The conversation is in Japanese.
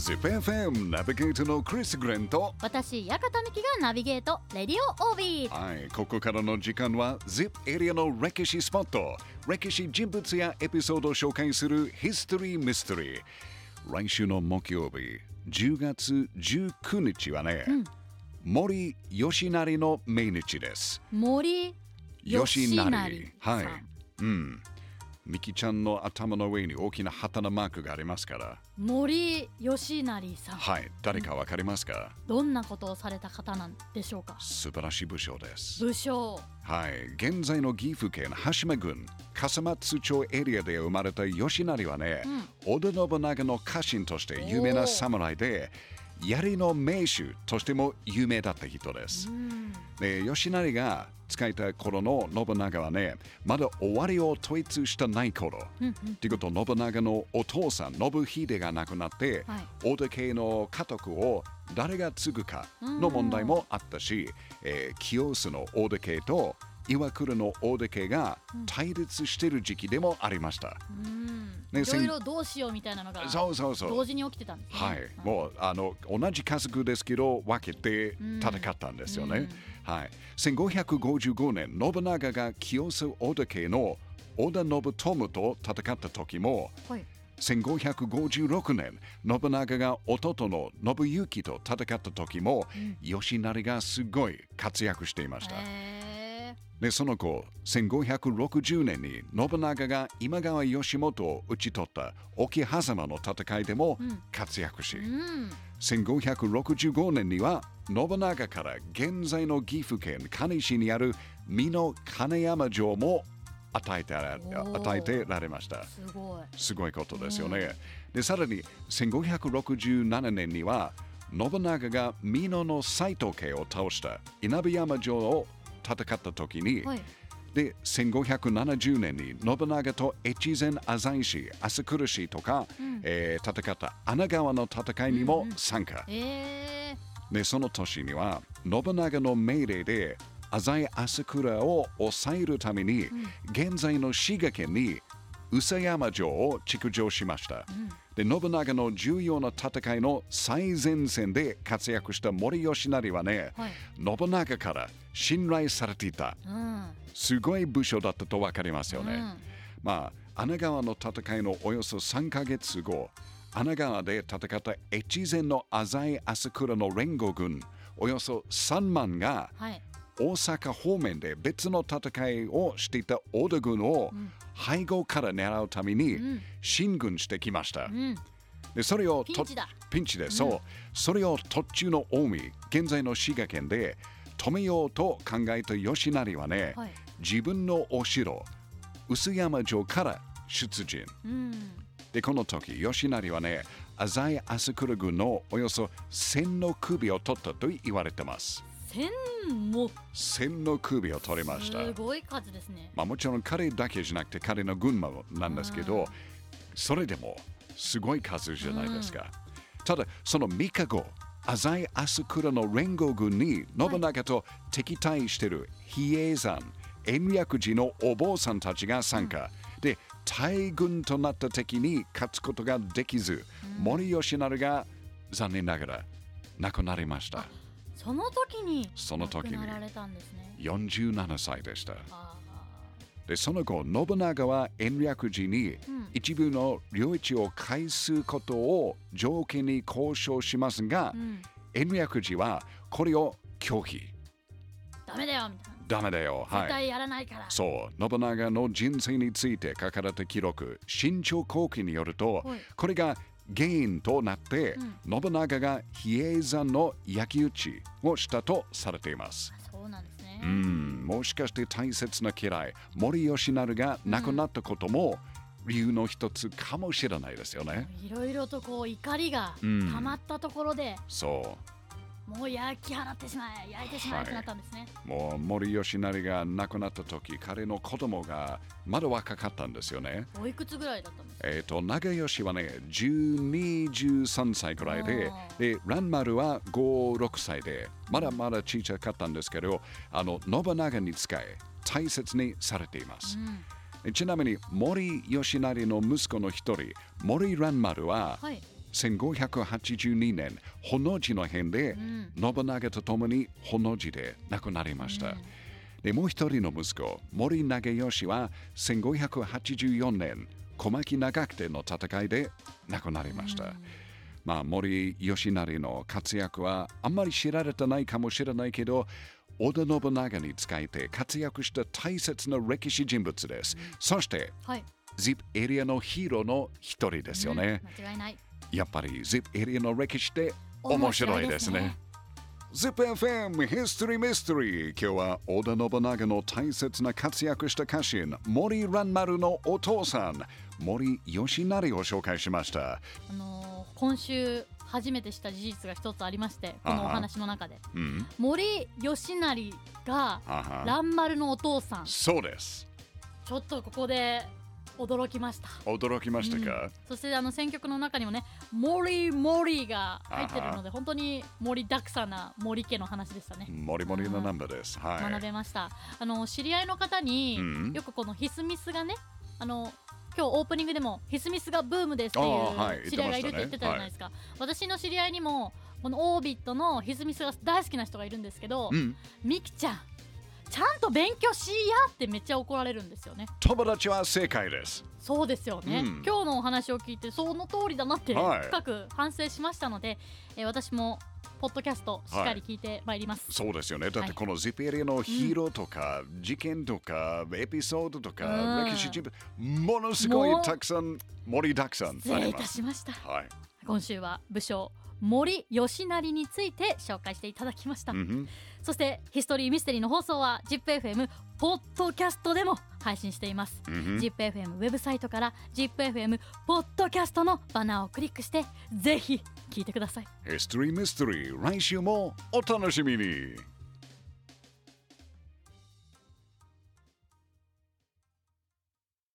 ZIPFM ナビゲートのクリス・グレンと。私、館美希がナビゲート、レディオオービー。はい、ここからの時間は ZIP エリアの歴史スポット。歴史人物やエピソードを紹介するヒストリー・ミステリー。来週の木曜日10月19日はね、森吉成の命日です。森吉成はい。うんミキちゃんの頭の上に大きな旗のマークがありますから。森吉成さん。はい。誰かわかりますか、どんなことをされた方なんでしょうか？素晴らしい武将です。武将。はい、現在の岐阜県羽島郡笠松町エリアで生まれた吉成はね、織田信長の家臣として有名な侍で槍の名手としても有名だった人です。で吉成が使いた頃の信長はねまだ終わりを統一してない頃、っていうこと信長のお父さん信秀が亡くなって、はい。大手家の家督を誰が継ぐかの問題もあったし、えー清須の大手家と岩倉の大手家が対立している時期でもありました。ねいろいろどうしようみたいなのがそうそうそう同時に起きてたんですね。はい、もうあの同じ家族ですけど分けて戦ったんですよね。はい、1555年信長が清須大手家の織田信朝と戦った時もはい。1556年信長が弟の信行と戦った時も、吉成がすごい活躍していました。へでその後1560年に信長が今川義元を討ち取った沖狭間の戦いでも活躍し、ーうん。1565年には信長から現在の岐阜県金市にある美濃金山城も与えてらおー与えてられました。すごい。すごいことですよね。で、さらに1567年には信長が美濃の斎藤家を倒した稲荷山城を戦った時に、はい。で1570年に信長と越前浅井氏、朝来氏とか、えー戦った穴川の戦いにも参加。えでその年には信長の命令で浅井朝倉を抑えるために、現在の滋賀県に宇佐山城を築城しました、で信長の重要な戦いの最前線で活躍した森吉成はね、はい信長から信頼されていたー。うん。すごい武将だったと分かりますよね。うんまあ、穴川の戦いのおよそ3ヶ月後、穴川で戦った越前の浅井朝倉の連合軍、およそ3万がはい。大阪方面で別の戦いをしていた織田軍を背後から狙うために進軍してきました。うん。でそれをとピンチだピンチで、そう、それを途中の近江、現在の滋賀県で止めようと考えた吉成はね、はい自分のお城、臼山城から出陣。うん。で、この時、吉成はね、浅井朝倉軍のおよそ1000の首を取ったと言われてます。千も1000の首を取りました。すごい数ですね。まあ、もちろん彼だけじゃなくて彼の軍もなんですけど、それでもすごい数じゃないですか。ただ、その3日後、浅井朝倉の連合軍に信長と敵対している比叡山、延暦寺のお坊さんたちが参加。で、大軍となった敵に勝つことができず、森吉成が残念ながら亡くなりました。その時にその時に亡くなられたんですね。47歳でした。あでその後信長は延暦寺に一部の領地を返すことを条件に交渉しますが、延暦寺はこれを拒否あ、ダメだよみたいな。ダメだよはい絶対やらないから。そう信長の人生について書かれた記録新潮後期によると、はいこれが原因となって、信長が比叡山の焼き討ちをしたとされています。そうなんですね。うん、もしかして大切な嫌い、森吉成が亡くなったことも理由の一つかもしれないですよね。いろいろとこう怒りがうん。溜まったところで、そもう焼き払ってしまえ焼いてしまえってなったんですね。う、もう森吉成が亡くなった時、彼の子供がまだ若かったんですよね。おいくつぐらいだったんですか？えっ、と、長吉はね、12、13歳くらいであ、で、蘭丸は5、6歳で、まだまだ小さかったんですけど、あの、信長に使え、大切にされています。ちなみに森吉成の息子の一人森蘭丸ははい。1582年、本能寺の変で、ん信長と共に本能寺で亡くなりました。でもう一人の息子、森長吉は1584年、小牧長久手の戦いで亡くなりました。まあ、森吉成の活躍はあんまり知られてないかもしれないけど、織田信長に仕えて活躍した大切な歴史人物です。そして、はい。ZIP エリアのヒーローの一人ですよね。うん間違いない。やっぱり ZIP エリアの歴史って面白いですね。ZIPFM History Mystery 今日は織田信長の大切な活躍した家臣森蘭丸のお父さん森吉成を紹介しました。あのー今週初めて知った事実が一つありまして、このお話の中で。うん、森吉成が蘭丸のお父さん。そうです。ちょっとここで驚きました。驚きましたか、そしてあの選曲の中にもね「森森」が入ってるので本当に盛りだくさんな森家の話でしたね。モリモリのナンバーです。はい。学べました。あの知り合いの方に、うん。よくこのヒスミスがねあの今日オープニングでもヒスミスがブームですっていい。う知り合いがいるって言ってたじゃないですか、私の知り合いにもこのオービットのヒスミスが大好きな人がいるんですけど、うん、ミキちゃんちゃんと勉強しやってめっちゃ怒られるんですよね。友達は正解です。そうですよね、うん。今日のお話を聞いてその通りだなってはい。深く反省しましたので、えー私もポッドキャストしっかり聞いてまいります、そうですよね。だっはいてこの ZIP エリアのヒーローとか、事件とか、エピソードとか、うん。歴史人物、ものすごいたくさん盛りだくさんあります。たしました。はい。今週は武将森吉成について紹介していただきました、うんそしてヒストリーミステリーの放送は ZIPFM ポッドキャストでも配信しています、うん ZIPFM ウェブサイトから ZIPFM ポッドキャストのバナーをクリックしてぜひ聞いてください。History Mystery 来週もお楽しみに。